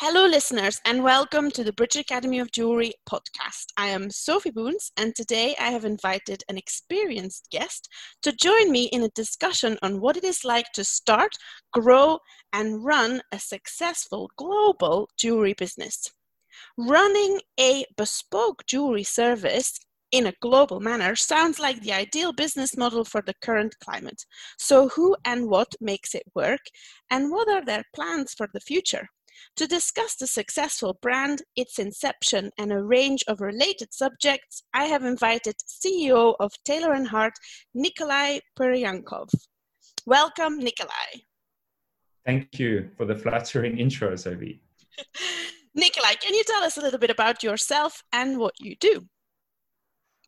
Hello, listeners, and welcome to the British Academy of Jewelry podcast. I am Sophie Boons, and today I have invited an experienced guest to join me in a discussion on what it is like to start, grow, and run a successful global jewelry business. Running a bespoke jewelry service in a global manner sounds like the ideal business model for the current climate. So, who and what makes it work, and what are their plans for the future? To discuss the successful brand, its inception, and a range of related subjects, I have invited CEO of Taylor and Hart, Nikolai Peryankov. Welcome, Nikolai. Thank you for the flattering intro, Sophie. Nikolai, can you tell us a little bit about yourself and what you do?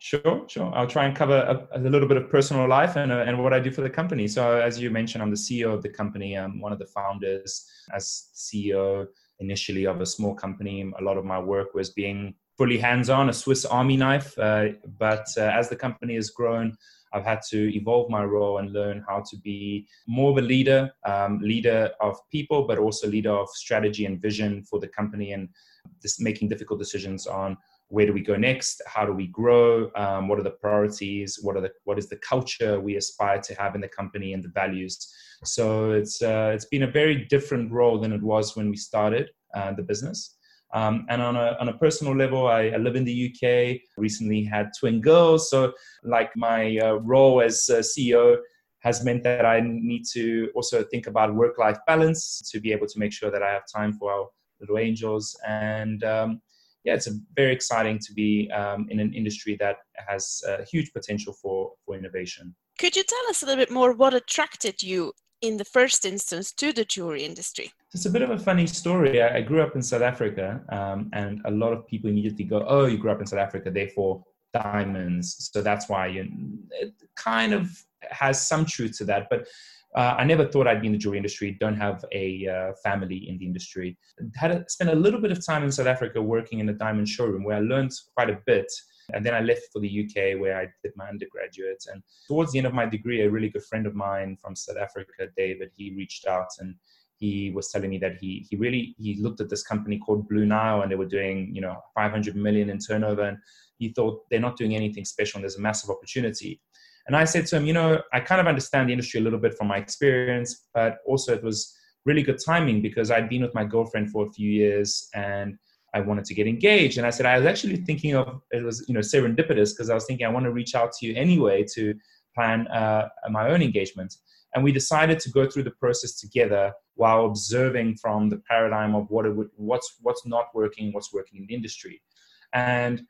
Sure, sure. I'll try and cover a, a little bit of personal life and, uh, and what I do for the company. So, as you mentioned, I'm the CEO of the company. I'm one of the founders. As CEO initially of a small company, a lot of my work was being fully hands-on, a Swiss Army knife. Uh, but uh, as the company has grown, I've had to evolve my role and learn how to be more of a leader, um, leader of people, but also leader of strategy and vision for the company, and making difficult decisions on where do we go next? How do we grow? Um, what are the priorities? What are the what is the culture we aspire to have in the company and the values? So it's uh, it's been a very different role than it was when we started uh, the business. Um, and on a, on a personal level I, I, live in the uk recently had twin girls. So like my uh, role as ceo has meant that i need to also think about work-life balance to be able to make sure that i have time for our little angels. And um, yeah, it's very exciting to be um, in an industry that has a huge potential for, for innovation. Could you tell us a little bit more what attracted you in the first instance to the jewelry industry? It's a bit of a funny story. I, I grew up in South Africa, um, and a lot of people immediately go, "Oh, you grew up in South Africa, therefore diamonds." So that's why you. It kind of has some truth to that, but uh, I never thought I'd be in the jewelry industry. Don't have a uh, family in the industry. Had a, spent a little bit of time in South Africa working in a diamond showroom where I learned quite a bit. And then I left for the UK where I did my undergraduate. And towards the end of my degree, a really good friend of mine from South Africa, David, he reached out and he was telling me that he he really he looked at this company called Blue Nile and they were doing you know 500 million in turnover and he thought they're not doing anything special and there's a massive opportunity and I said to him, you know, I kind of understand the industry a little bit from my experience, but also it was really good timing because I'd been with my girlfriend for a few years and I wanted to get engaged. And I said, I was actually thinking of it was, you know, serendipitous because I was thinking I want to reach out to you anyway to plan uh, my own engagement. And we decided to go through the process together while observing from the paradigm of what it would, what's what's not working, what's working in the industry. And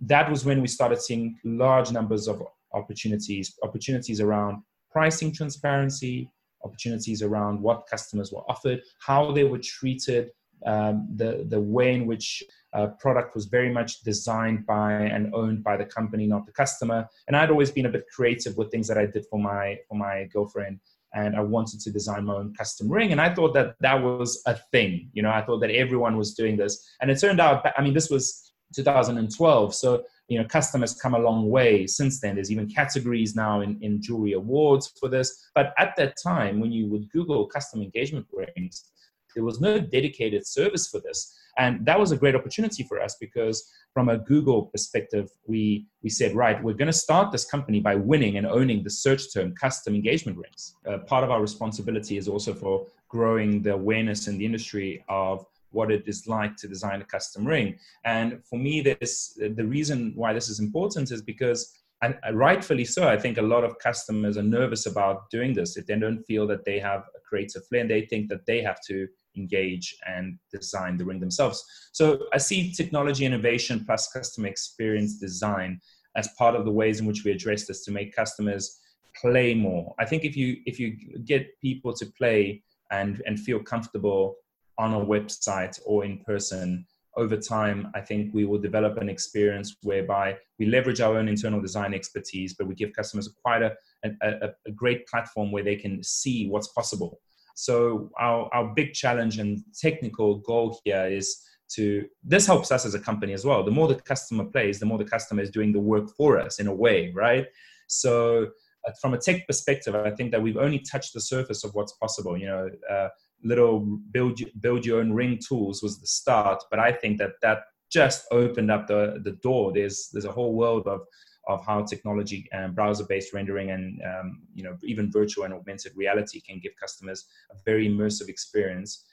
that was when we started seeing large numbers of opportunities, opportunities around pricing transparency, opportunities around what customers were offered, how they were treated, um, the, the way in which uh, product was very much designed by and owned by the company, not the customer. And I'd always been a bit creative with things that I did for my for my girlfriend, and I wanted to design my own custom ring. And I thought that that was a thing, you know. I thought that everyone was doing this, and it turned out. I mean, this was 2012, so you know customers come a long way since then. There's even categories now in, in jewelry awards for this. But at that time when you would google custom engagement rings there was no dedicated service for this. And that was a great opportunity for us because from a google perspective we we said right we're going to start this company by winning and owning the search term custom engagement rings. Uh, part of our responsibility is also for growing the awareness in the industry of what it is like to design a custom ring. And for me, this the reason why this is important is because and rightfully so, I think a lot of customers are nervous about doing this if they don't feel that they have a creative flair and they think that they have to engage and design the ring themselves. So I see technology innovation plus customer experience design as part of the ways in which we address this to make customers play more. I think if you if you get people to play and and feel comfortable on a website or in person over time, I think we will develop an experience whereby we leverage our own internal design expertise, but we give customers quite a, a, a, great platform where they can see what's possible. So our, our big challenge and technical goal here is to, this helps us as a company as well. The more the customer plays, the more the customer is doing the work for us in a way, right? So uh, from a tech perspective, I think that we've only touched the surface of what's possible. You know, uh, little build build your own ring tools was the start, but I think that that just opened up the the door. There's there's a whole world of of how technology and browser-based rendering and um, you know even virtual and augmented reality can give customers a very immersive experience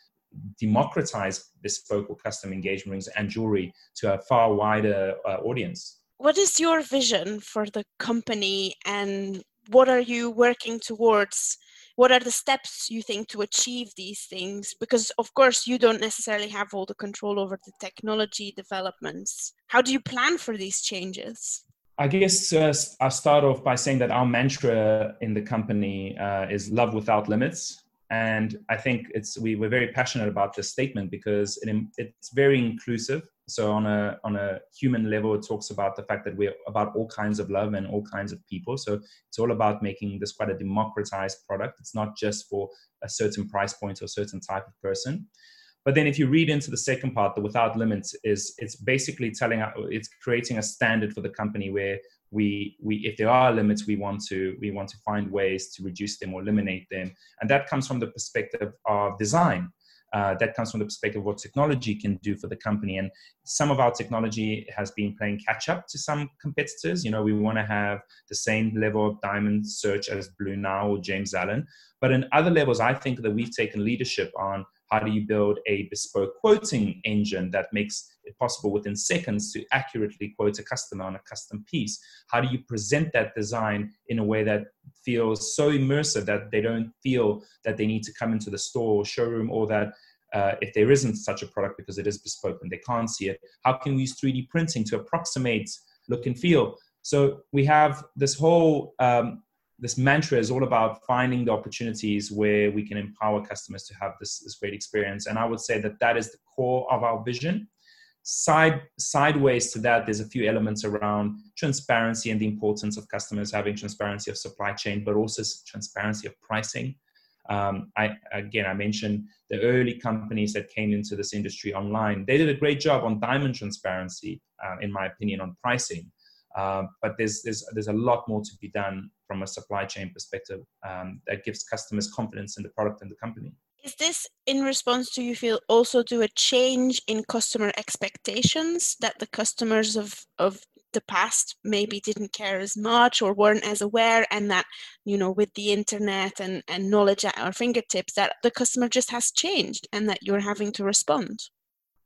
democratize bespoke or custom engagement rings and jewelry to a far wider uh, audience what is your vision for the company and what are you working towards what are the steps you think to achieve these things because of course you don't necessarily have all the control over the technology developments how do you plan for these changes I guess uh, I'll start off by saying that our mantra in the company uh, is love without limits. And I think it's we, we're very passionate about this statement because it, it's very inclusive. So on a on a human level, it talks about the fact that we're about all kinds of love and all kinds of people. So it's all about making this quite a democratized product. It's not just for a certain price point or certain type of person. But then if you read into the second part, the without limits is it's basically telling it's creating a standard for the company where we we if there are limits we want to we want to find ways to reduce them or eliminate them and that comes from the perspective of design uh, that comes from the perspective of what technology can do for the company. And some of our technology has been playing catch up to some competitors. You know, we want to have the same level of diamond search as Blue Nile or James Allen. But in other levels, I think that we've taken leadership on how do you build a bespoke quoting engine that makes it possible within seconds to accurately quote a customer on a custom piece? How do you present that design in a way that feels so immersive that they don't feel that they need to come into the store or showroom or that uh, if there isn't such a product because it is bespoke and they can't see it, how can we use 3D printing to approximate look and feel? So we have this whole um, this mantra is all about finding the opportunities where we can empower customers to have this, this great experience. And I would say that that is the core of our vision. Side sideways to that, there's a few elements around transparency and the importance of customers having transparency of supply chain, but also transparency of pricing. Um, I again, I mentioned the early companies that came into this industry online. They did a great job on diamond transparency, uh, in my opinion, on pricing. Uh, but there's, there's, there's a lot more to be done from a supply chain perspective um, that gives customers confidence in the product and the company. Is this in response to you feel also to a change in customer expectations that the customers of, of the past maybe didn't care as much or weren't as aware and that you know with the internet and, and knowledge at our fingertips that the customer just has changed and that you're having to respond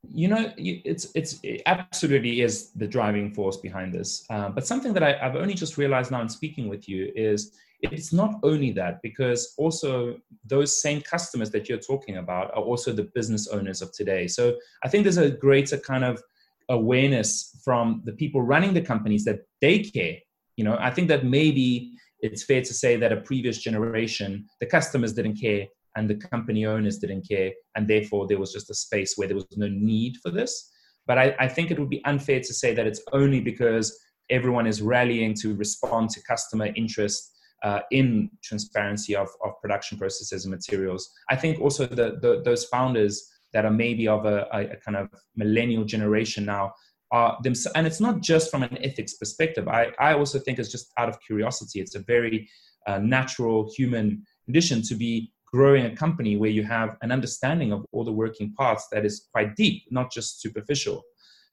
you know it's it's it absolutely is the driving force behind this. Uh, but something that I, have only just realized now in speaking with you is it's not only that because also those same customers that you're talking about are also the business owners of today. So i think there's a greater kind of awareness from the people running the companies that they care. You know i think that maybe it's fair to say that a previous generation the customers didn't care and the company owners didn't care and therefore there was just a space where there was no need for this. But I, I, think it would be unfair to say that it's only because everyone is rallying to respond to customer interest uh, in transparency of, of production processes and materials. I think also the, the, those founders that are maybe of a, a, kind of millennial generation now are them and it's not just from an ethics perspective. I, I also think it's just out of curiosity. It's a very uh, natural human condition to be growing a company where you have an understanding of all the working parts that is quite deep, not just superficial.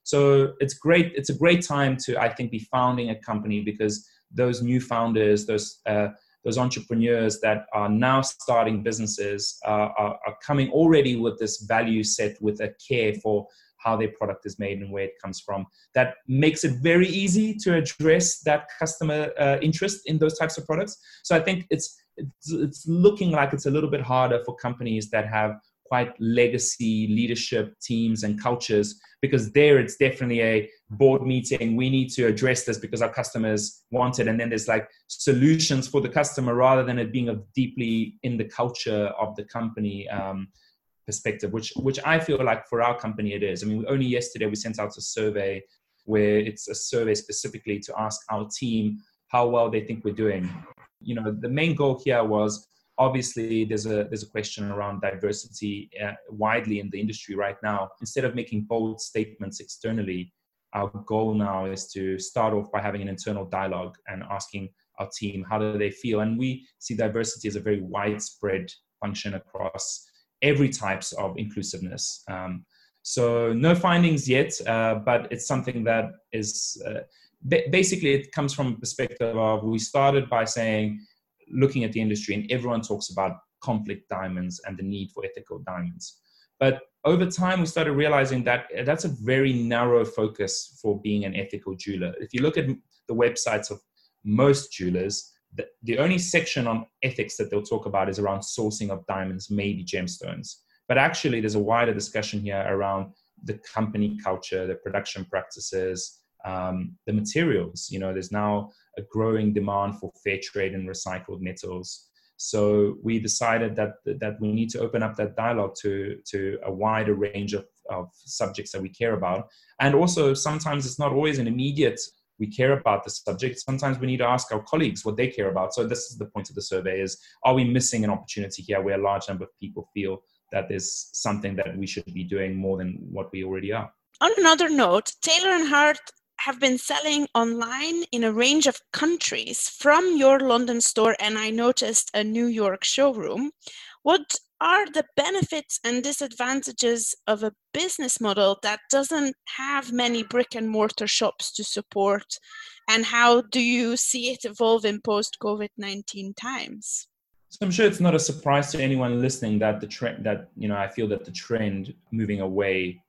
So it's great. It's a great time to, I think, be founding a company because those new founders, those uh, those entrepreneurs that are now starting businesses uh, are, are coming already with this value set with a care for how their product is made and where it comes from. That makes it very easy to address that customer uh, interest in those types of products. So I think it's it's, it's looking like it's a little bit harder for companies that have quite legacy leadership teams and cultures because there it's definitely a board meeting. We need to address this because our customers want it. And then there's like solutions for the customer rather than it being a deeply in the culture of the company um, perspective which which i feel like for our company it is. I mean only yesterday we sent out a survey where it's a survey specifically to ask our team how well they think we're doing you know the main goal here was obviously there's a there's a question around diversity uh, widely in the industry right now instead of making bold statements externally our goal now is to start off by having an internal dialogue and asking our team how do they feel and we see diversity as a very widespread function across every types of inclusiveness. Um, so no findings yet, uh, but it's something that is uh, basically it comes from a perspective of we started by saying looking at the industry and everyone talks about conflict diamonds and the need for ethical diamonds. But over time, we started realizing that uh, that's a very narrow focus for being an ethical jeweler. If you look at the websites of most jewelers, the, the only section on ethics that they'll talk about is around sourcing of diamonds, maybe gemstones. But actually, there's a wider discussion here around the company culture, the production practices, um, the materials. You know, there's now a growing demand for fair trade and recycled metals. So we decided that that we need to open up that dialogue to to a wider range of, of subjects that we care about, and also sometimes it's not always an immediate we care about the subject. Sometimes we need to ask our colleagues what they care about. So this is the point of the survey: is are we missing an opportunity here where a large number of people feel that there's something that we should be doing more than what we already are. On another note, Taylor and Hart have been selling online in a range of countries from your London store, and I noticed a New York showroom. What are the benefits and disadvantages of a business model that doesn't have many brick and mortar shops to support? And how do you see it evolve in post COVID 19 times? So I'm sure it's not a surprise to anyone listening that the trend that you know I feel that the trend moving away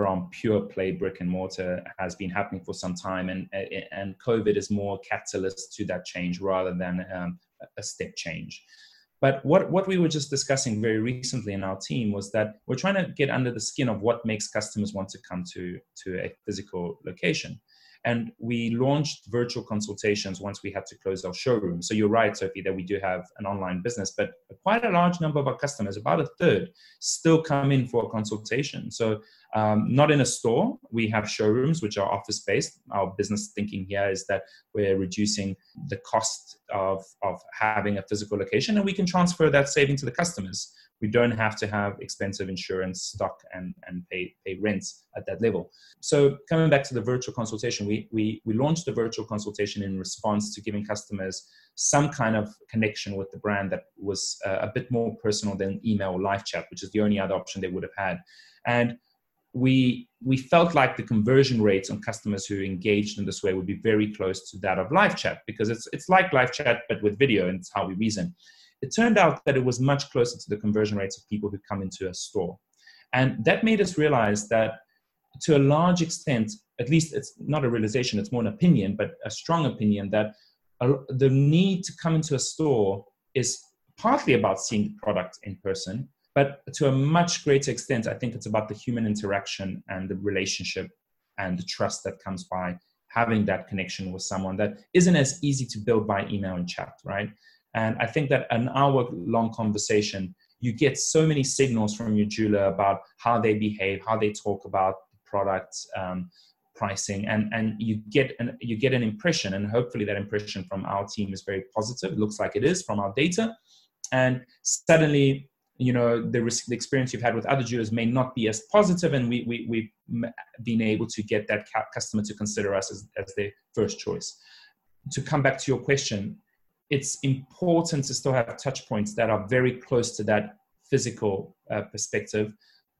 from pure play brick and mortar has been happening for some time, and and COVID is more catalyst to that change rather than um, a step change. But what, what we were just discussing very recently in our team was that we're trying to get under the skin of what makes customers want to come to, to a physical location. And we launched virtual consultations once we had to close our showroom. So you're right, Sophie, that we do have an online business, but quite a large number of our customers, about a third, still come in for a consultation. So um, not in a store. We have showrooms which are office based. Our business thinking here is that we're reducing the cost of, of having a physical location and we can transfer that saving to the customers we don't have to have expensive insurance stock and, and pay, pay rents at that level. So coming back to the virtual consultation, we, we, we launched the virtual consultation in response to giving customers some kind of connection with the brand that was uh, a bit more personal than email or live chat, which is the only other option they would have had. And we we felt like the conversion rates on customers who engaged in this way would be very close to that of live chat because it's it's like live chat but with video and it's how we reason it turned out that it was much closer to the conversion rates of people who come into a store. And that made us realize that to a large extent, at least it's not a realization, it's more an opinion, but a strong opinion that the need to come into a store is partly about seeing the product in person, but to a much greater extent, I think it's about the human interaction and the relationship and the trust that comes by having that connection with someone that isn't as easy to build by email and chat, right? And I think that an hour long conversation, you get so many signals from your jeweler about how they behave, how they talk about the product, um, pricing, and, and you get an you get an impression, and hopefully that impression from our team is very positive. It looks like it is from our data, and suddenly you know the, the experience you've had with other jewelers may not be as positive and we, we, we've been able to get that customer to consider us as, as their first choice to come back to your question it's important to still have touch points that are very close to that physical uh, perspective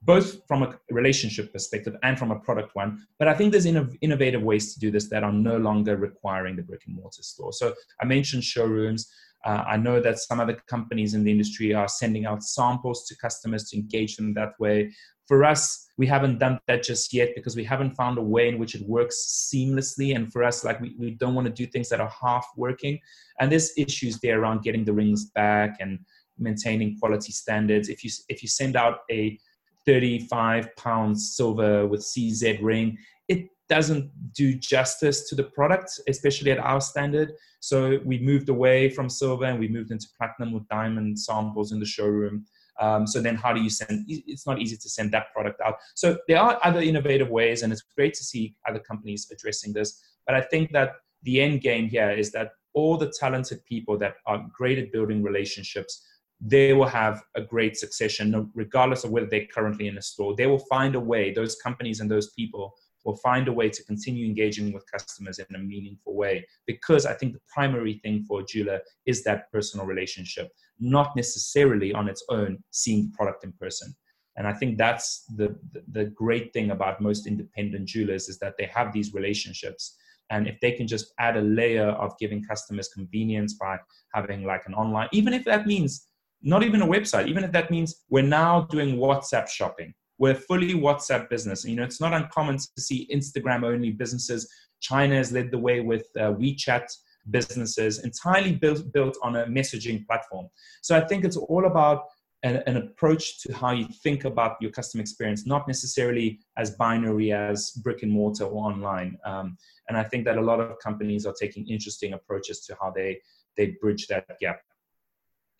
both from a relationship perspective and from a product one. But I think there's innovative ways to do this that are no longer requiring the brick and mortar store. So I mentioned showrooms. Uh, I know that some other companies in the industry are sending out samples to customers to engage them that way. For us, we haven't done that just yet because we haven't found a way in which it works seamlessly. And for us, like we, we don't want to do things that are half working. And there's issues there around getting the rings back and maintaining quality standards. If you if you send out a 35 pounds silver with CZ ring, it doesn't do justice to the product, especially at our standard. So we moved away from silver and we moved into platinum with diamond samples in the showroom. Um, so then how do you send, it's not easy to send that product out. So there are other innovative ways and it's great to see other companies addressing this. But I think that the end game here is that all the talented people that are great at building relationships, they will have a great succession regardless of whether they're currently in a store. They will find a way, those companies and those people will find a way to continue engaging with customers in a meaningful way because I think the primary thing for a jeweler is that personal relationship not necessarily on its own seeing the product in person. And I think that's the, the, the great thing about most independent jewelers is that they have these relationships. And if they can just add a layer of giving customers convenience by having like an online, even if that means not even a website, even if that means we're now doing WhatsApp shopping. We're fully WhatsApp business. You know, it's not uncommon to see Instagram only businesses. China has led the way with uh, WeChat businesses entirely built built on a messaging platform. So I think it's all about an, an, approach to how you think about your customer experience, not necessarily as binary as brick and mortar or online. Um, and I think that a lot of companies are taking interesting approaches to how they they bridge that gap.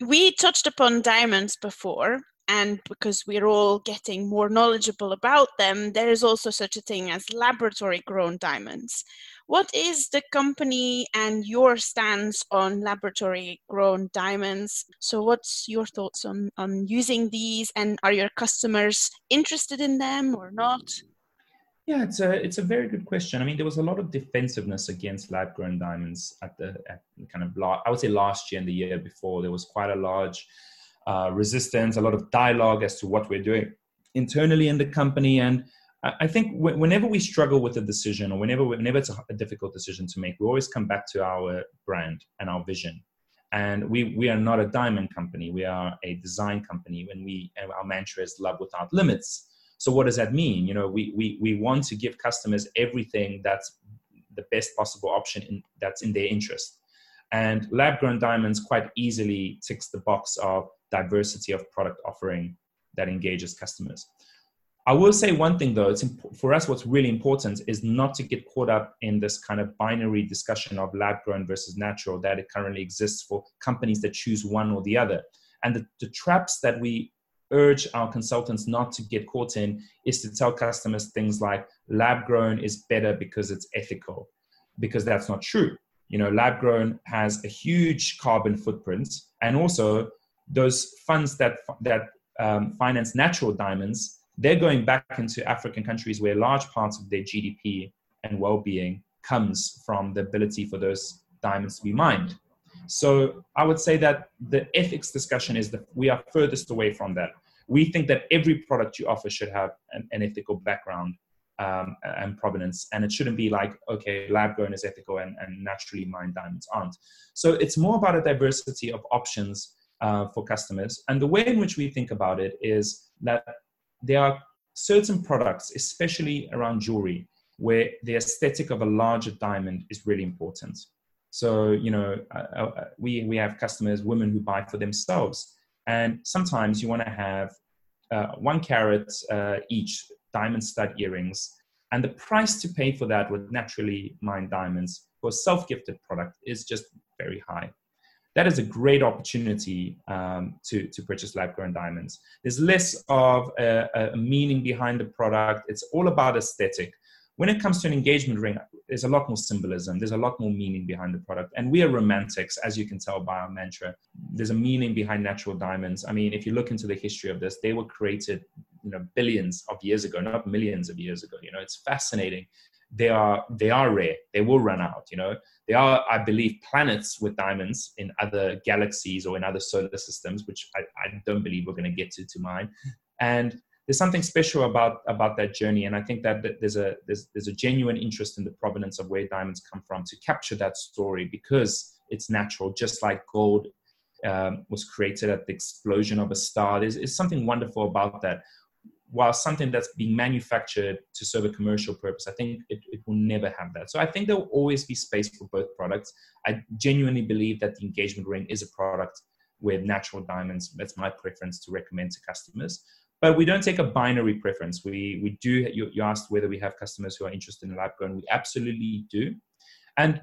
We touched upon diamonds before, and because we're all getting more knowledgeable about them, there is also such a thing as laboratory grown diamonds. What is the company and your stance on laboratory grown diamonds? So, what's your thoughts on, on using these, and are your customers interested in them or not? Yeah, it's a it's a very good question. I mean, there was a lot of defensiveness against lab grown diamonds at the at kind of I would say last year and the year before. There was quite a large uh, resistance, a lot of dialogue as to what we're doing internally in the company, and I think whenever we struggle with a decision or whenever whenever it's a difficult decision to make, we always come back to our brand and our vision. And we we are not a diamond company; we are a design company. When we our mantra is "Love without limits." So what does that mean? You know, we we we want to give customers everything that's the best possible option in, that's in their interest. And lab grown diamonds quite easily ticks the box of diversity of product offering that engages customers. I will say one thing though, it's imp- for us, what's really important is not to get caught up in this kind of binary discussion of lab grown versus natural that it currently exists for companies that choose one or the other. And the, the traps that we urge our consultants not to get caught in is to tell customers things like lab grown is better because it's ethical, because that's not true. You know, lab grown has a huge carbon footprint, and also those funds that that um, finance natural diamonds they're going back into African countries where large parts of their GDP and well-being comes from the ability for those diamonds to be mined. So I would say that the ethics discussion is that we are furthest away from that. We think that every product you offer should have an, an ethical background um, and provenance, and it shouldn't be like, okay, lab grown is ethical and, and naturally mined diamonds aren't. So it's more about a diversity of options uh, for customers. And the way in which we think about it is that there are certain products, especially around jewelry, where the aesthetic of a larger diamond is really important. So, you know, uh, uh, we, we have customers, women who buy for themselves. And sometimes you want to have uh, one carat uh, each diamond stud earrings. And the price to pay for that with naturally mined diamonds for a self gifted product is just very high that is a great opportunity um, to, to purchase lab grown diamonds. There's less of a, a, meaning behind the product. It's all about aesthetic. When it comes to an engagement ring, there's a lot more symbolism. There's a lot more meaning behind the product. And we are romantics, as you can tell by our mantra. There's a meaning behind natural diamonds. I mean, if you look into the history of this, they were created, you know, billions of years ago, not millions of years ago. You know, it's fascinating. They are they are rare. They will run out you know. There are i believe planets with diamonds in other galaxies or in other solar systems which i, I don't believe we're going to get to to mine. And there's something special about about that journey and i think that, there's a there's, there's a genuine interest in the provenance of where diamonds come from to capture that story because it's natural just like gold um, was created at the explosion of a star. There's, there's something wonderful about that while something that's being manufactured to serve a commercial purpose, I think it, it will never have that. So I think there will always be space for both products. I genuinely believe that the engagement ring is a product with natural diamonds. That's my preference to recommend to customers. But we don't take a binary preference. We we do. You, you asked whether we have customers who are interested in lab grown. We absolutely do. And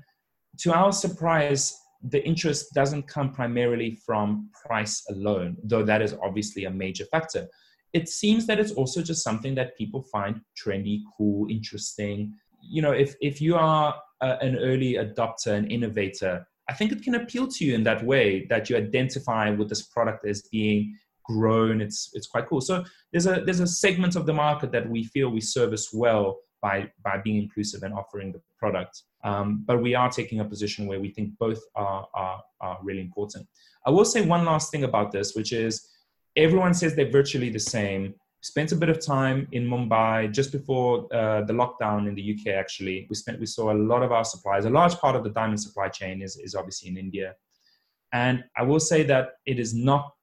to our surprise, the interest doesn't come primarily from price alone, though that is obviously a major factor it seems that it's also just something that people find trendy, cool, interesting. You know, if if you are a, an early adopter, an innovator, I think it can appeal to you in that way that you identify with this product as being grown. It's it's quite cool. So there's a there's a segment of the market that we feel we service well by by being inclusive and offering the product. Um, but we are taking a position where we think both are, are, are really important. I will say one last thing about this, which is everyone says they're virtually the same. Spent a bit of time in Mumbai just before uh, the lockdown in the UK. Actually, we spent we saw a lot of our suppliers. A large part of the diamond supply chain is is obviously in India, and I will say that it is not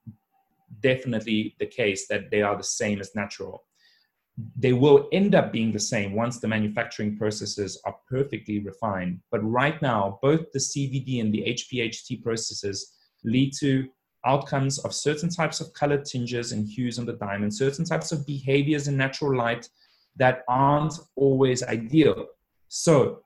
definitely the case that they are the same as natural they will end up being the same once the manufacturing processes are perfectly refined. But right now, both the CVD and the HPHT processes lead to outcomes of certain types of color tinges and hues on the diamond, certain types of behaviors in natural light that aren't always ideal. So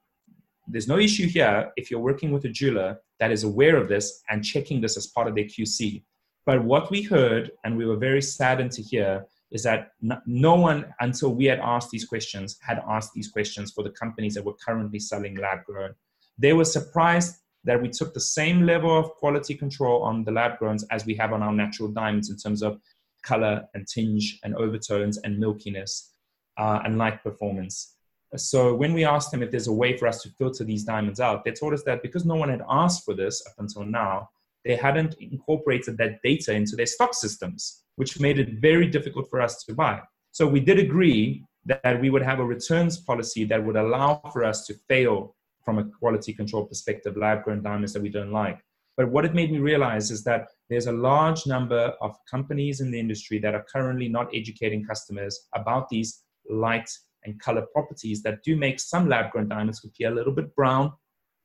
there's no issue here if you're working with a jeweler that is aware of this and checking this as part of their QC. But what we heard, and we were very saddened to hear, is that no one until we had asked these questions had asked these questions for the companies that were currently selling lab grown they were surprised that we took the same level of quality control on the lab growns as we have on our natural diamonds in terms of color and tinge and overtones and milkiness uh, and light performance so when we asked them if there's a way for us to filter these diamonds out they told us that because no one had asked for this up until now they hadn't incorporated that data into their stock systems which made it very difficult for us to buy. So we did agree that we would have a returns policy that would allow for us to fail from a quality control perspective, lab grown diamonds that we don't like. But what it made me realize is that there's a large number of companies in the industry that are currently not educating customers about these light and color properties that do make some lab grown diamonds appear a little bit brown,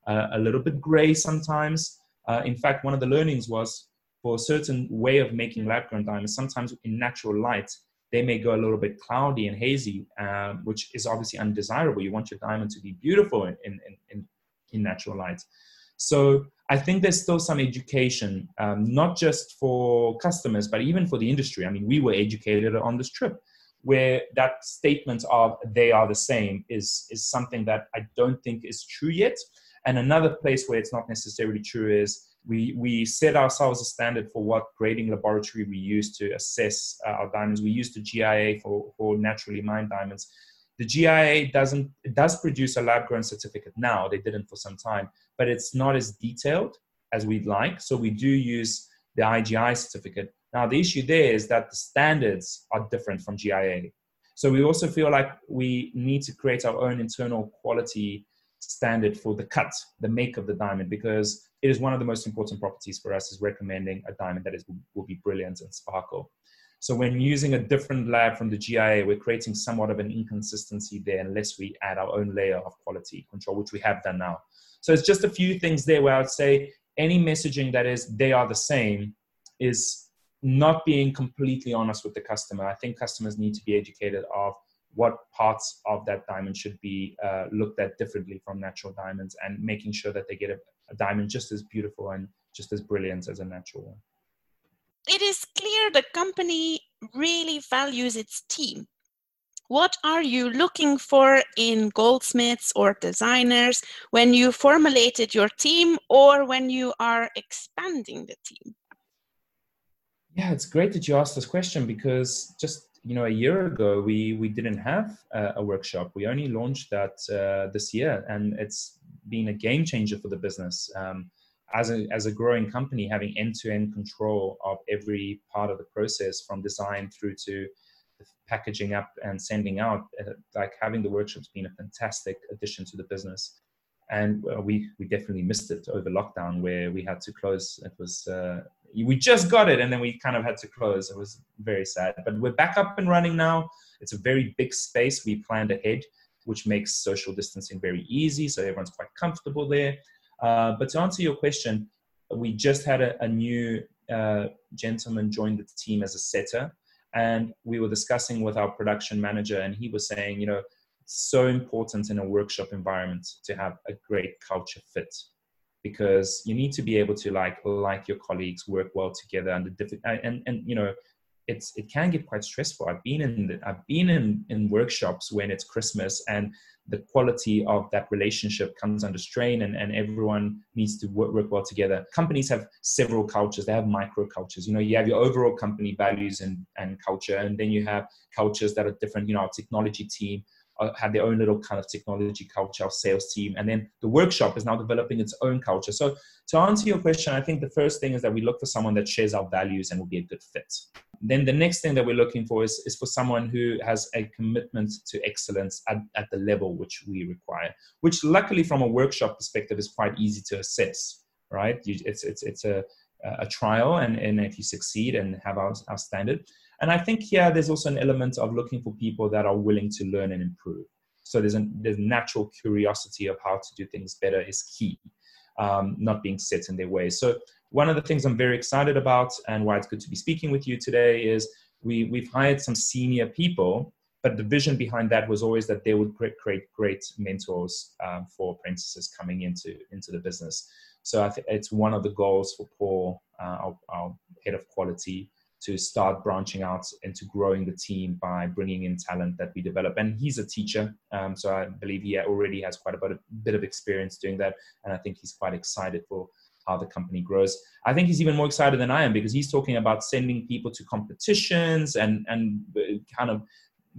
uh, a little bit gray sometimes. Uh, in fact, one of the learnings was for a certain way of making lab grown diamonds, sometimes in natural light, they may go a little bit cloudy and hazy, um, which is obviously undesirable. You want your diamond to be beautiful in, in, in, in natural light. So I think there's still some education, um, not just for customers, but even for the industry. I mean, we were educated on this trip where that statement of they are the same is, is something that I don't think is true yet. And another place where it's not necessarily true is we, we set ourselves a standard for what grading laboratory we use to assess uh, our diamonds. We use the GIA for, for naturally mined diamonds. The GIA doesn't does produce a lab grown certificate now. They didn't for some time, but it's not as detailed as we'd like. So we do use the IGI certificate. Now the issue there is that the standards are different from GIA. So we also feel like we need to create our own internal quality standard for the cut, the make of the diamond, because it is one of the most important properties for us is recommending a diamond that is will be brilliant and sparkle. So when using a different lab from the GIA, we're creating somewhat of an inconsistency there unless we add our own layer of quality control, which we have done now. So it's just a few things there where I'd say any messaging that is they are the same is not being completely honest with the customer. I think customers need to be educated of what parts of that diamond should be uh, looked at differently from natural diamonds and making sure that they get a, a, diamond just as beautiful and just as brilliant as a natural one. It is clear the company really values its team. What are you looking for in goldsmiths or designers when you formulated your team or when you are expanding the team? Yeah, it's great that you asked this question because just you know, a year ago, we we didn't have a, a workshop. We only launched that uh, this year, and it's been a game changer for the business. Um, as a as a growing company, having end to end control of every part of the process, from design through to packaging up and sending out, uh, like having the workshops been a fantastic addition to the business and uh, we we definitely missed it over lockdown where we had to close it was uh, we just got it and then we kind of had to close. It was very sad but we're back up and running now. It's a very big space. We planned ahead which makes social distancing very easy so everyone's quite comfortable there. Uh, but to answer your question we just had a, a new uh, gentleman join the team as a setter and we were discussing with our production manager and he was saying you know so important in a workshop environment to have a great culture fit because you need to be able to like like your colleagues work well together under different and and you know it's it can get quite stressful. I've been in the, i've been in in workshops when it's christmas and the quality of that relationship comes under strain and, and everyone needs to work, work well together. Companies have several cultures. They have micro cultures you know you have your overall company values and, and culture and then you have cultures that are different. You know our technology team uh, had their own little kind of technology culture, sales team, and then the workshop is now developing its own culture. So to answer your question, I think the first thing is that we look for someone that shares our values and will be a good fit. Then the next thing that we're looking for is, is for someone who has a commitment to excellence at, at the level which we require, which luckily from a workshop perspective is quite easy to assess, right? You, it's, it's, it's a, a trial and, and if you succeed and have our, our standard. And I think here there's also an element of looking for people that are willing to learn and improve. So there's a there's natural curiosity of how to do things better is key, um, not being set in their ways. So one of the things I'm very excited about and why it's good to be speaking with you today is we we've hired some senior people, but the vision behind that was always that they would create great mentors um, for apprentices coming into into the business. So I think it's one of the goals for Paul, uh, our, our head of quality, to start branching out into growing the team by bringing in talent that we develop. And he's a teacher, um, so I believe he already has quite a bit, of, bit of experience doing that. And I think he's quite excited for how the company grows. I think he's even more excited than I am because he's talking about sending people to competitions and and uh, kind of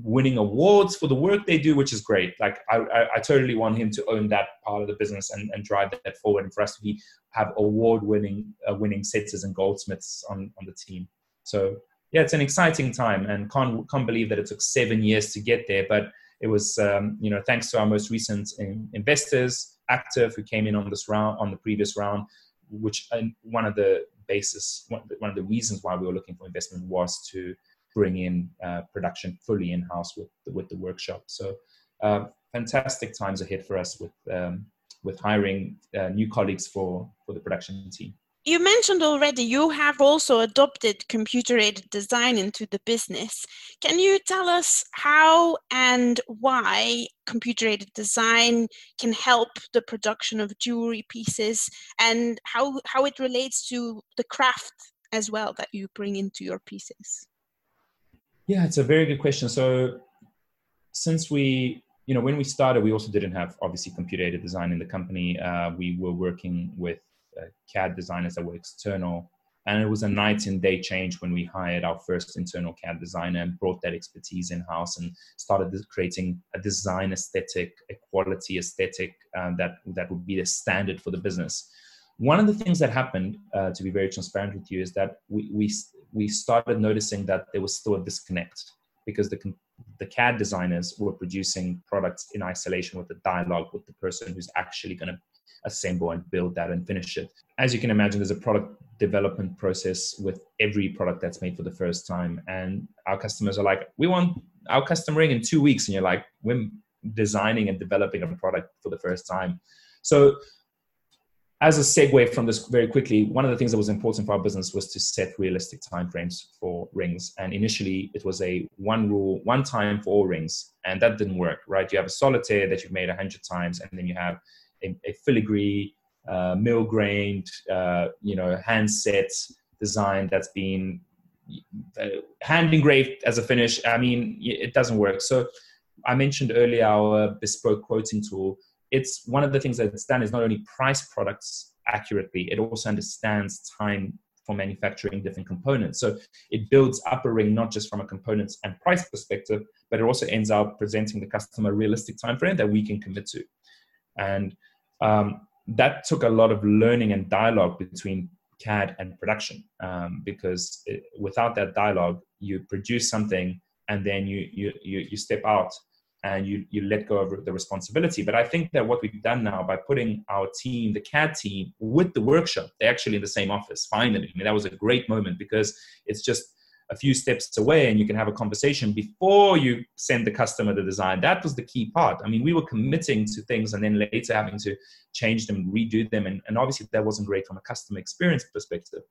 winning awards for the work they do, which is great. Like I, I, I, totally want him to own that part of the business and, and drive that forward, and for us to be have award winning uh, winning setters and goldsmiths on on the team. So yeah, it's an exciting time, and can't can't believe that it took seven years to get there. But it was um, you know thanks to our most recent in, investors, Active, who came in on this round on the previous round, which and one of the basis one, one of the reasons why we were looking for investment was to bring in uh, production fully in house with the, with the workshop. So uh, fantastic times ahead for us with um, with hiring uh, new colleagues for for the production team you mentioned already you have also adopted computer aided design into the business. Can you tell us how and why computer aided design can help the production of jewelry pieces and how, how it relates to the craft as well that you bring into your pieces? Yeah, it's a very good question. So, since we you know when we started we also didn't have obviously computer aided design in the company uh, we were working with CAD designers that were external. And it was a night and day change when we hired our first internal CAD designer and brought that expertise in house and started creating a design aesthetic, a quality aesthetic um, that, that would be the standard for the business. One of the things that happened, uh, to be very transparent with you, is that we, we, we started noticing that there was still a disconnect because the, the CAD designers were producing products in isolation with the dialogue with the person who's actually going to assemble and build that and finish it. As you can imagine, there's a product development process with every product that's made for the first time. And our customers are like, we want our custom ring in two weeks. And you're like, we're designing and developing a product for the first time. So as a segue from this very quickly, one of the things that was important for our business was to set realistic timeframes for rings. And initially, it was a one rule, one time for all rings, and that didn't work. Right? You have a solitaire that you've made a hundred times, and then you have a, a filigree, uh, mill grained, uh, you know, handset design that's been uh, hand engraved as a finish. I mean, it doesn't work. So I mentioned earlier our bespoke quoting tool. It's one of the things that it's done is not only price products accurately, it also understands time for manufacturing different components. So it builds up a ring not just from a components and price perspective, but it also ends up presenting the customer a realistic time frame that we can commit to. And um, that took a lot of learning and dialogue between CAD and production um, because it, without that dialogue, you produce something and then you, you, you, you step out and you, you let go of the responsibility. But I think that what we've done now by putting our team, the CAD team, with the workshop, they're actually in the same office finally. I mean, that was a great moment because it's just a few steps away and you can have a conversation before you send the customer the design. That was the key part. I mean, we were committing to things and then later having to change them, redo them. And, and obviously, that wasn't great from a customer experience perspective.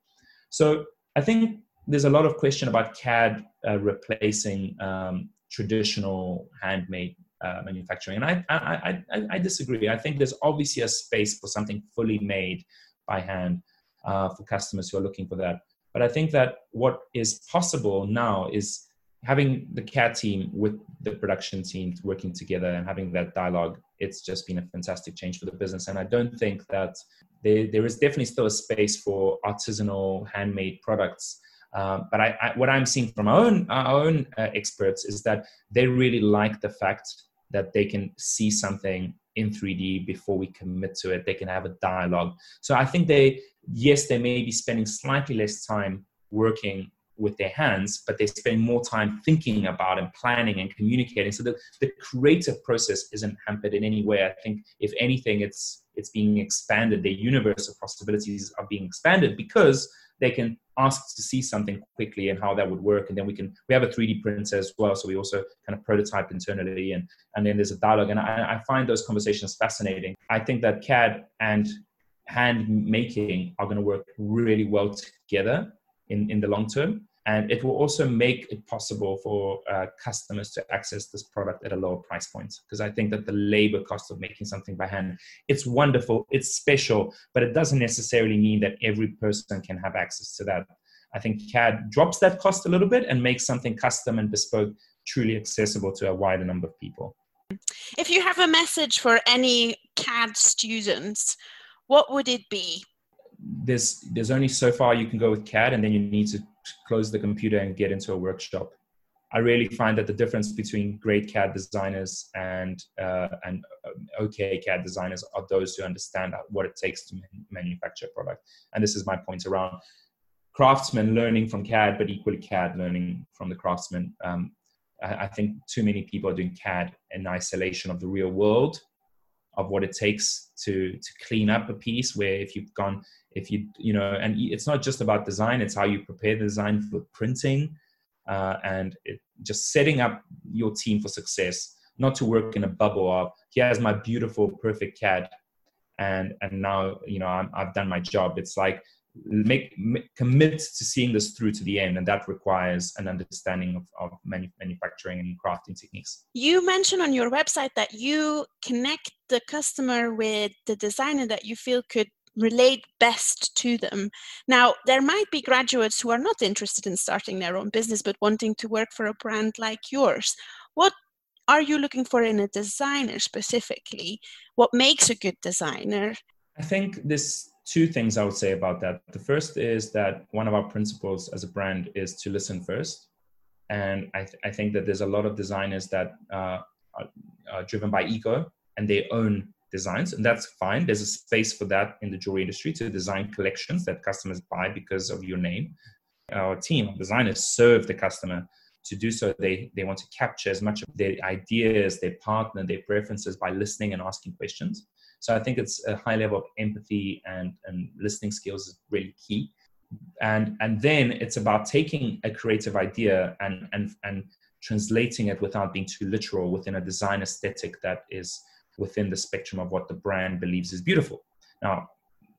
So I think there's a lot of question about CAD uh, replacing um, traditional handmade uh, manufacturing. And I, I, I, I, disagree. I think there's obviously a space for something fully made by hand uh, for customers who are looking for that. But I think that what is possible now is having the CAD team with the production team working together and having that dialogue. It's just been a fantastic change for the business. And I don't think that there, there is definitely still a space for artisanal handmade products. Uh, but I, I, what I'm seeing from our own, our own uh, experts is that they really like the fact that they can see something in 3D before we commit to it. They can have a dialogue. So I think they, yes, they may be spending slightly less time working with their hands, but they spend more time thinking about and planning and communicating. So the, the creative process isn't hampered in any way. I think if anything, it's it's being expanded. The universe of possibilities are being expanded because they can ask to see something quickly and how that would work. And then we can we have a 3D printer as well. So we also kind of prototype internally and and then there's a dialogue. And I, I find those conversations fascinating. I think that CAD and hand making are going to work really well together in, in the long term. And it will also make it possible for uh, customers to access this product at a lower price point. Because I think that the labor cost of making something by hand, it's wonderful, it's special, but it doesn't necessarily mean that every person can have access to that. I think CAD drops that cost a little bit and makes something custom and bespoke truly accessible to a wider number of people. If you have a message for any CAD students, what would it be? there's there's only so far you can go with CAD, and then you need to close the computer and get into a workshop. I really find that the difference between great CAD designers and uh, and uh, okay CAD designers are those who understand what it takes to manufacture a product. And this is my point around craftsmen learning from CAD, but equally CAD learning from the craftsmen. Um, I, I think too many people are doing CAD in isolation of the real world of what it takes to to clean up a piece where if you've gone if you you know and it's not just about design it's how you prepare the design for printing uh, and it, just setting up your team for success not to work in a bubble of here's my beautiful perfect cad and and now you know i have done my job. It's like make, make, commit to seeing this through to the end and that requires an understanding of, of manu- manufacturing and crafting techniques you mentioned on your website that you connect the customer with the designer that you feel could relate best to them. Now, there might be graduates who are not interested in starting their own business but wanting to work for a brand like yours. What are you looking for in a designer specifically? What makes a good designer? I think there's two things I would say about that. The first is that one of our principles as a brand is to listen first. And I, th- I think that there's a lot of designers that uh, are, are driven by ego and they own designs, and that's fine. There's a space for that in the jewelry industry to design collections that customers buy because of your name. Our team of designers serve the customer to do so. They they want to capture as much of their ideas, their partner, their preferences by listening and asking questions. So I think it's a high level of empathy and and listening skills is really key. And and then it's about taking a creative idea and and and translating it without being too literal within a design aesthetic that is within the spectrum of what the brand believes is beautiful. Now,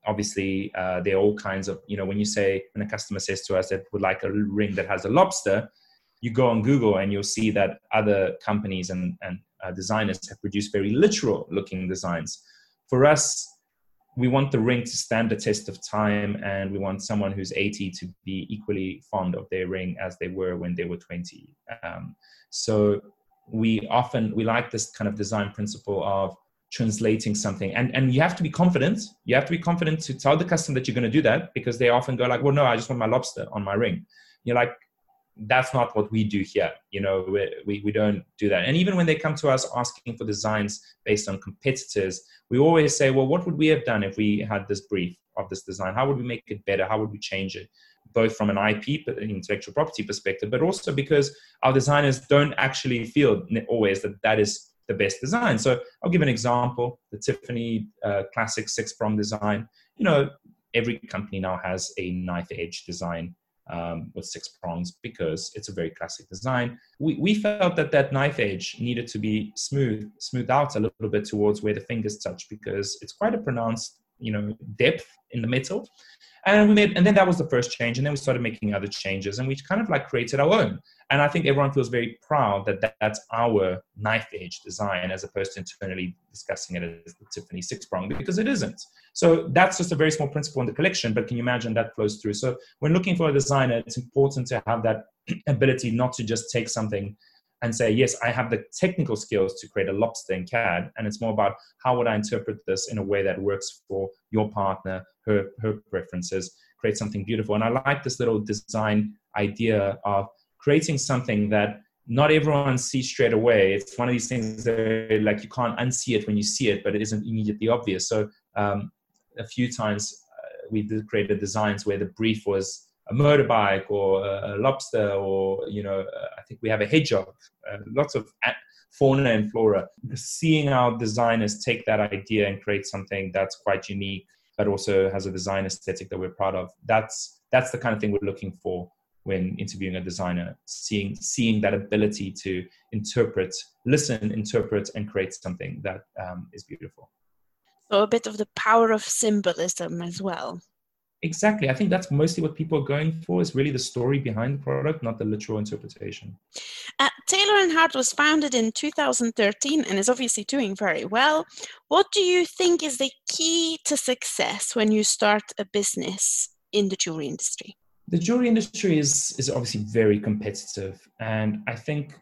obviously, uh, there are all kinds of, you know, when you say, when a customer says to us that would like a ring that has a lobster, you go on Google and you'll see that other companies and, and uh, designers have produced very literal looking designs. For us, we want the ring to stand the test of time and we want someone who's 80 to be equally fond of their ring as they were when they were 20 um, so we often we like this kind of design principle of translating something. And and you have to be confident. You have to be confident to tell the customer that you're going to do that because they often go like well no i just want my lobster on my ring. You're like that's not what we do here. You know we, we, don't do that. And even when they come to us asking for designs based on competitors we always say well what would we have done if we had this brief of this design? How would we make it better? How would we change it? Both from an IP, intellectual property perspective, but also because our designers don't actually feel always that that is the best design. So I'll give an example: the Tiffany uh, classic six prong design. You know, every company now has a knife edge design um, with six prongs because it's a very classic design. We, we felt that that knife edge needed to be smooth, smoothed out a little bit towards where the fingers touch because it's quite a pronounced, you know, depth in the metal and we made and then that was the first change and then we started making other changes and we kind of like created our own. And i think everyone feels very proud that that's our knife edge design as opposed to internally discussing it as the tiffany six prong because it isn't. So that's just a very small principle in the collection but can you imagine that flows through? So when looking for a designer it's important to have that ability not to just take something and say, yes, I have the technical skills to create a lobster in CAD. And it's more about how would I interpret this in a way that works for your partner, her, her preferences, create something beautiful. And I like this little design idea of creating something that not everyone sees straight away. It's one of these things that like you can't unsee it when you see it, but it isn't immediately obvious. So um, a few times uh, we did created designs where the brief was a motorbike or a, lobster or you know I think we have a hedgehog. Uh, lots of fauna and flora. Seeing our designers take that idea and create something that's quite unique, but also has a design aesthetic that we're proud of. That's that's the kind of thing we're looking for when interviewing a designer seeing seeing that ability to interpret listen interpret and create something that um, is beautiful so a bit of the power of symbolism as well exactly i think that's mostly what people are going for is really the story behind the product not the literal interpretation uh, taylor and hart was founded in 2013 and is obviously doing very well what do you think is the key to success when you start a business in the jewelry industry the jewelry industry is is obviously very competitive, and I think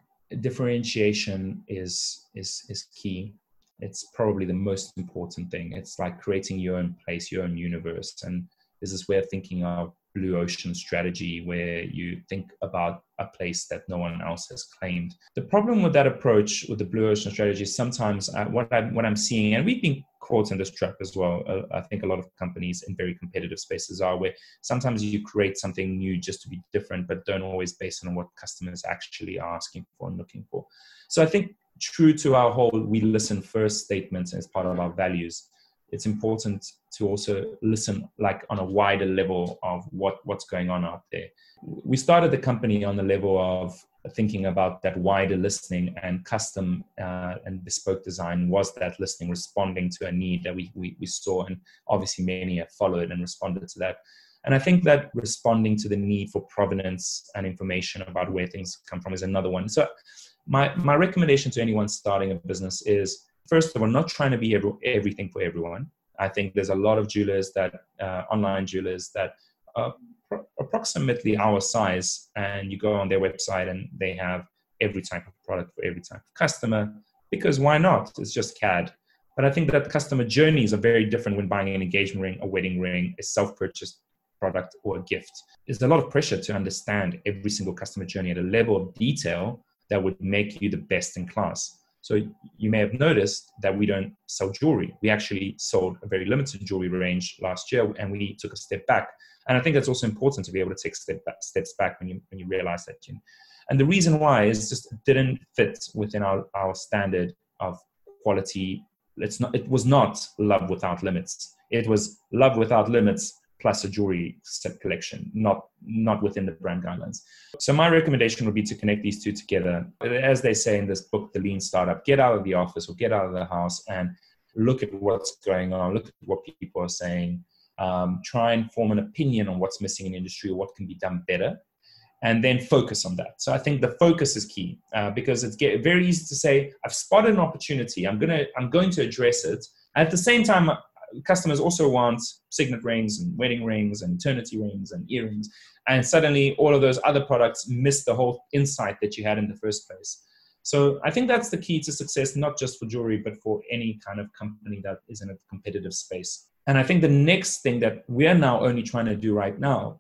differentiation is is is key. It's probably the most important thing. It's like creating your own place, your own universe, and this is where thinking of blue ocean strategy where you think about a place that no one else has claimed. The problem with that approach with the blue ocean strategy is sometimes uh, what I'm what I'm seeing, and we've been caught in this trap as well. Uh, I think a lot of companies in very competitive spaces are where sometimes you create something new just to be different, but don't always base on what customers actually are asking for and looking for. So I think true to our whole we listen first statement as part of our values it's important to also listen like on a wider level of what what's going on out there. We started the company on the level of thinking about that wider listening and custom uh, and bespoke design was that listening responding to a need that we, we, we saw and obviously many have followed and responded to that. And i think that responding to the need for provenance and information about where things come from is another one. So my, my recommendation to anyone starting a business is first of all, not trying to be every, everything for everyone. I think there's a lot of jewelers that, uh, online jewelers that are pro- approximately our size, and you go on their website and they have every type of product for every type of customer, because why not? It's just CAD. But I think that customer journeys are very different when buying an engagement ring, a wedding ring, a self purchased product, or a gift. There's a lot of pressure to understand every single customer journey at a level of detail that would make you the best in class. So you may have noticed that we don't sell jewelry. We actually sold a very limited jewelry range last year, and we took a step back. And I think that's also important to be able to take step back, steps back when you when you realize that. And the reason why is just didn't fit within our, our standard of quality. It's not. It was not love without limits. It was love without limits plus a jewelry set collection, not not within the brand guidelines. So my recommendation would be to connect these two together. As they say in this book, The Lean Startup, get out of the office or get out of the house and look at what's going on, look at what people are saying, um, try and form an opinion on what's missing in industry or what can be done better, and then focus on that. So I think the focus is key uh, because it's get, very easy to say, I've spotted an opportunity, I'm gonna I'm going to address it. At the same time, customers also want signet rings and wedding rings and eternity rings and earrings. And suddenly all of those other products miss the whole insight that you had in the first place. So I think that's the key to success, not just for jewelry, but for any kind of company that is in a competitive space. And I think the next thing that we are now only trying to do right now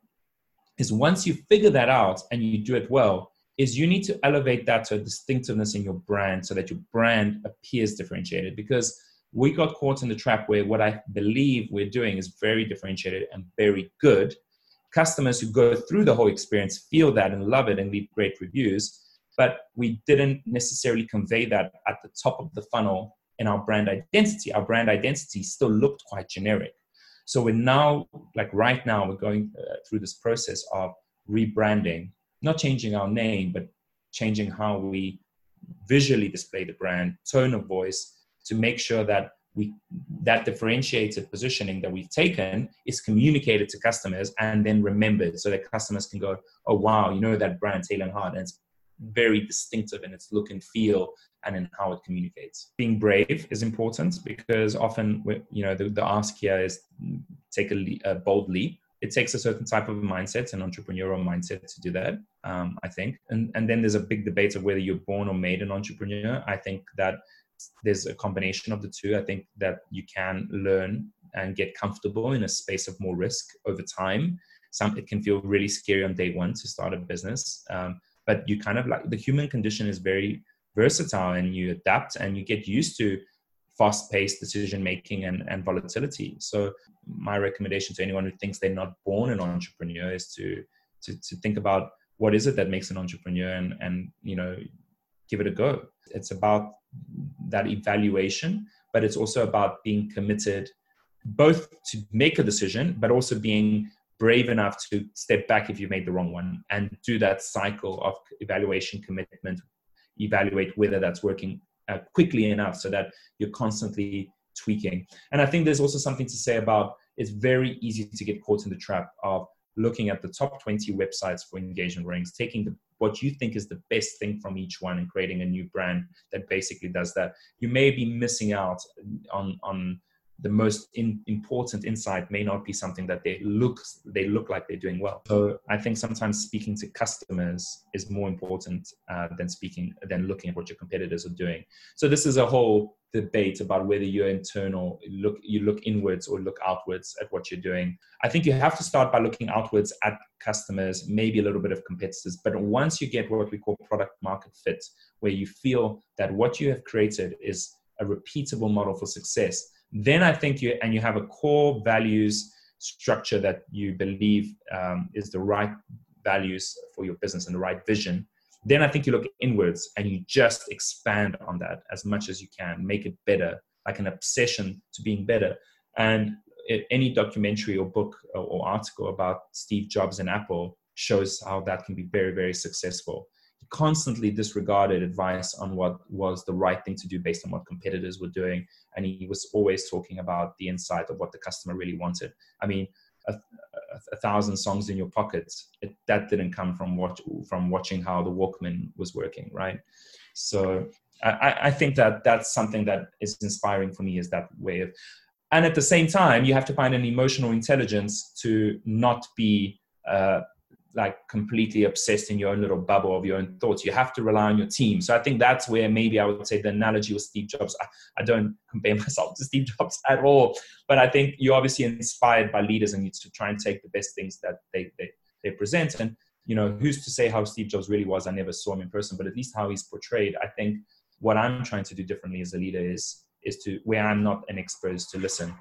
is once you figure that out and you do it well, is you need to elevate that to a distinctiveness in your brand so that your brand appears differentiated. Because we got caught in the trap where what I believe we're doing is very differentiated and very good. Customers who go through the whole experience feel that and love it and leave great reviews, but we didn't necessarily convey that at the top of the funnel in our brand identity. Our brand identity still looked quite generic. So we're now, like right now, we're going uh, through this process of rebranding, not changing our name, but changing how we visually display the brand, tone of voice, to make sure that we that differentiated positioning that we've taken is communicated to customers and then remembered so that customers can go oh wow you know that brand taylor and hart and it's very distinctive in its look and feel and in how it communicates. Being brave is important because often you know the, the ask here is take a, a bold leap. It takes a certain type of mindset an entrepreneurial mindset to do that um, i think. And, and then there's a big debate of whether you're born or made an entrepreneur. I think that there's a combination of the two. I think that you can learn and get comfortable in a space of more risk over time. Some it can feel really scary on day one to start a business, um, but you kind of like the human condition is very versatile and you adapt and you get used to fast-paced decision making and, and volatility so my recommendation to anyone who thinks they're not born an entrepreneur is to to, to think about what is it that makes an entrepreneur and and you know give it a go it's about that evaluation but it's also about being committed both to make a decision but also being brave enough to step back if you made the wrong one and do that cycle of evaluation commitment evaluate whether that's working uh, quickly enough so that you're constantly tweaking. And i think there's also something to say about it's very easy to get caught in the trap of looking at the top 20 websites for engagement rings, taking the, what you think is the best thing from each one and creating a new brand that basically does that. You may be missing out on on the most in, important insight may not be something that they look they look like they're doing well. So I think sometimes speaking to customers is more important uh, than speaking than looking at what your competitors are doing. So this is a whole debate about whether you're internal look you look inwards or look outwards at what you're doing. I think you have to start by looking outwards at customers, maybe a little bit of competitors, but once you get what we call product market fit, where you feel that what you have created is a repeatable model for success then I think you and you have a core values structure that you believe um, is the right values for your business and the right vision. Then I think you look inwards and you just expand on that as much as you can, make it better, like an obsession to being better. And any documentary or book or article about Steve Jobs and Apple shows how that can be very, very successful constantly disregarded advice on what was the right thing to do based on what competitors were doing. And he was always talking about the insight of what the customer really wanted. I mean, a, a, a thousand songs in your pockets, it, that didn't come from watch, from watching how the Walkman was working, right? So I, I think that that's something that is inspiring for me is that way of, and at the same time, you have to find an emotional intelligence to not be uh, like completely obsessed in your own little bubble of your own thoughts. You have to rely on your team. So I think that's where maybe I would say the analogy with Steve Jobs. I, I don't compare myself to Steve Jobs at all, but I think you're obviously inspired by leaders and you to try and take the best things that they, they, they present. And, you know, who's to say how Steve Jobs really was? I never saw him in person, but at least how he's portrayed. I think what I'm trying to do differently as a leader is, is to, where I'm not an expert, is to listen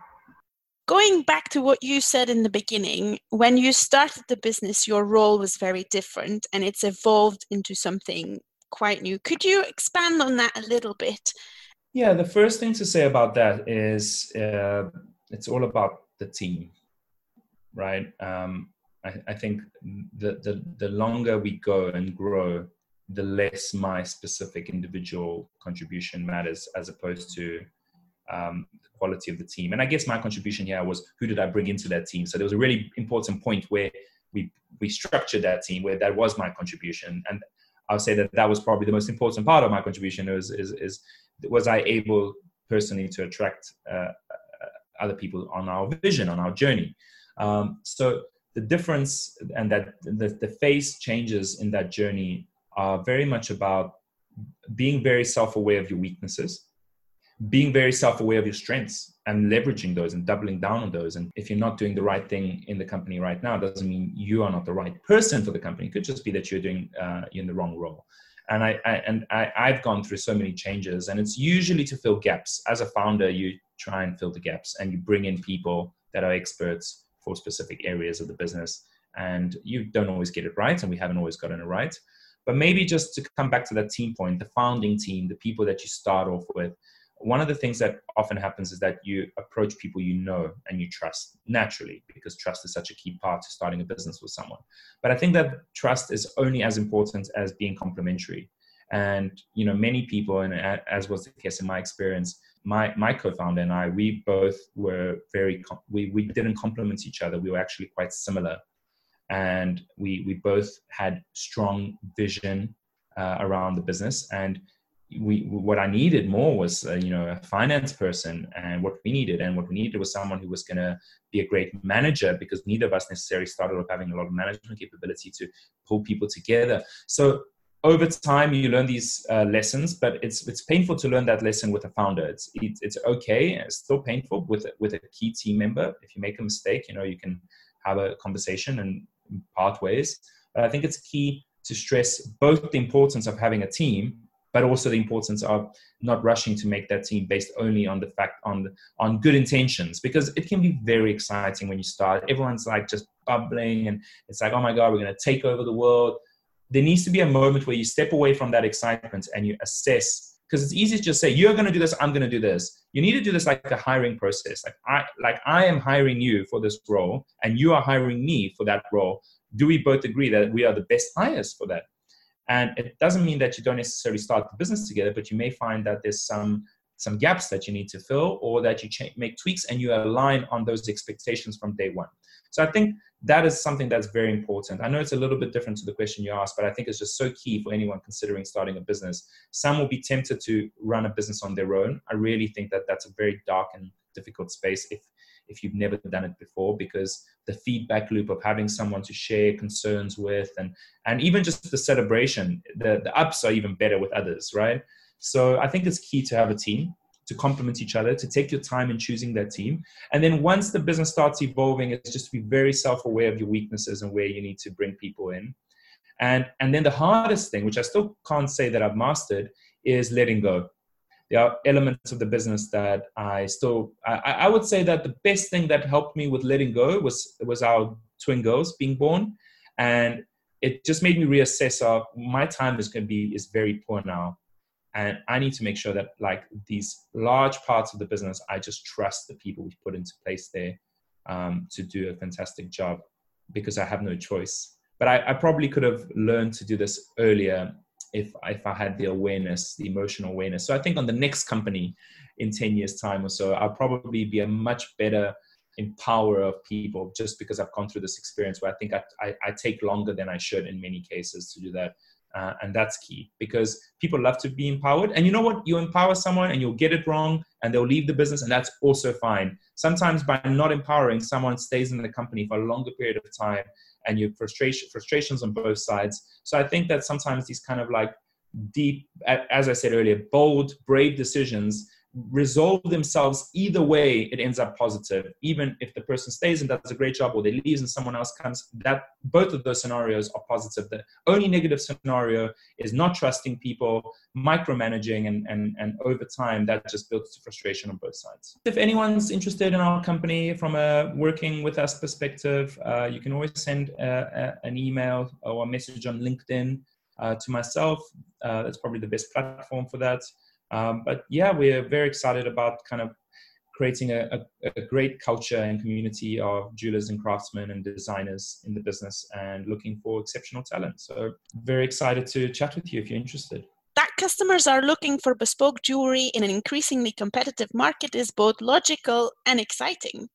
going back to what you said in the beginning, when you started the business, your role was very different and it's evolved into something quite new. Could you expand on that a little bit? Yeah, the first thing to say about that is uh, it's all about the team, right? Um, I, I, think the, the, the longer we go and grow, the less my specific individual contribution matters as opposed to um, quality of the team. And I guess my contribution here was who did I bring into that team? So there was a really important point where we we structured that team where that was my contribution, and I'll say that that was probably the most important part of my contribution. Was is, is was I able personally to attract uh, other people on our vision, on our journey. Um, so the difference and that the, the phase changes in that journey are very much about being very self-aware of your weaknesses being very self-aware of your strengths and leveraging those and doubling down on those. And if you're not doing the right thing in the company right now doesn't mean you are not the right person for the company. It could just be that you're doing uh, in the wrong role. And I, I and I, I've gone through so many changes and it's usually to fill gaps. As a founder you try and fill the gaps and you bring in people that are experts for specific areas of the business and you don't always get it right and we haven't always gotten it right. But maybe just to come back to that team point the founding team the people that you start off with one of the things that often happens is that you approach people you know and you trust naturally because trust is such a key part to starting a business with someone. But i think that trust is only as important as being complementary and you know many people and as was the case in my experience my my co-founder and i we both were very we, we didn't complement each other. We were actually quite similar. And we we both had strong vision uh, around the business. And we what I needed more was uh, you know a finance person, and what we needed and what we needed was someone who was going to be a great manager because neither of us necessarily started off having a lot of management capability to pull people together. So over time you learn these uh, lessons, but it's it's painful to learn that lesson with a founder. It's it's, it's okay. It's still painful with with a key team member. If you make a mistake, you know you can have a conversation and part ways. But I think it's key to stress both the importance of having a team but also the importance of not rushing to make that team based only on the fact on on good intentions because it can be very exciting when you start. Everyone's like just bubbling and it's like oh my god we're going to take over the world. There needs to be a moment where you step away from that excitement and you assess because it's easy to just say you're going to do this i'm going to do this. You need to do this like a hiring process. Like i like i am hiring you for this role and you are hiring me for that role. Do we both agree that we are the best hires for that and it doesn't mean that you don't necessarily start the business together, but you may find that there's some some gaps that you need to fill or that you make tweaks and you align on those expectations from day one. So I think that is something that's very important. I know it's a little bit different to the question you asked, but I think it's just so key for anyone considering starting a business. Some will be tempted to run a business on their own. I really think that that's a very dark and difficult space if if you've never done it before because the feedback loop of having someone to share concerns with and and even just the celebration the, the ups are even better with others right? So i think it's key to have a team to complement each other to take your time in choosing that team. And then once the business starts evolving it's just to be very self-aware of your weaknesses and where you need to bring people in. And and then the hardest thing which i still can't say that i've mastered is letting go there are elements of the business that I still I, I, would say that the best thing that helped me with letting go was was our twin girls being born, and it just made me reassess of my time is going to be is very poor now, and I need to make sure that like these large parts of the business I just trust the people we put into place there um, to do a fantastic job because I have no choice. But I, I probably could have learned to do this earlier if if I had the awareness, the emotional awareness. So I think on the next company in 10 years time or so, I'll probably be a much better empower of people just because I've gone through this experience where I think I, I, I take longer than I should in many cases to do that. Uh, and that's key because people love to be empowered. And you know what? You empower someone and you'll get it wrong and they'll leave the business, and that's also fine. Sometimes by not empowering, someone stays in the company for a longer period of time and your frustration frustrations on both sides. So I think that sometimes these kind of like deep, as I said earlier, bold, brave decisions resolve themselves either way it ends up positive. Even if the person stays and does a great job or they leaves and someone else comes that both of those scenarios are positive. The only negative scenario is not trusting people micromanaging and and, and over time that just builds frustration on both sides. If anyone's interested in our company from a working with us perspective uh, you can always send a, uh, a, an email or a message on linkedin uh, to myself. Uh, that's probably the best platform for that um, but yeah, we're very excited about kind of creating a, a, a, great culture and community of jewelers and craftsmen and designers in the business and looking for exceptional talent. So, very excited to chat with you if you're interested. That customers are looking for bespoke jewelry in an increasingly competitive market is both logical and exciting.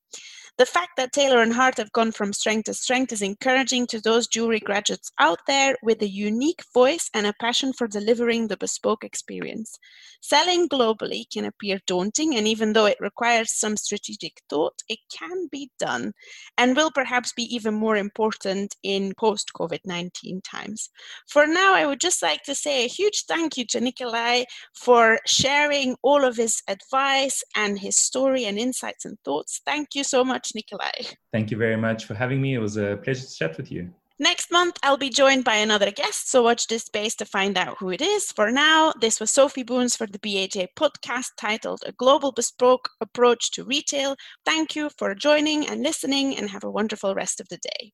The fact that Taylor and Hart have gone from strength to strength is encouraging to those jewelry graduates out there with a unique voice and a passion for delivering the bespoke experience. Selling globally can appear daunting, and even though it requires some strategic thought, it can be done and will perhaps be even more important in post COVID 19 times. For now, I would just like to say a huge thank you to Nikolai for sharing all of his advice and his story and insights and thoughts. Thank you so much, Nikolai. Thank you very much for having me. It was a pleasure to chat with you. Next month, I'll be joined by another guest, so watch this space to find out who it is. For now, this was Sophie Boons for the BHA podcast titled A Global Bespoke Approach to Retail. Thank you for joining and listening, and have a wonderful rest of the day.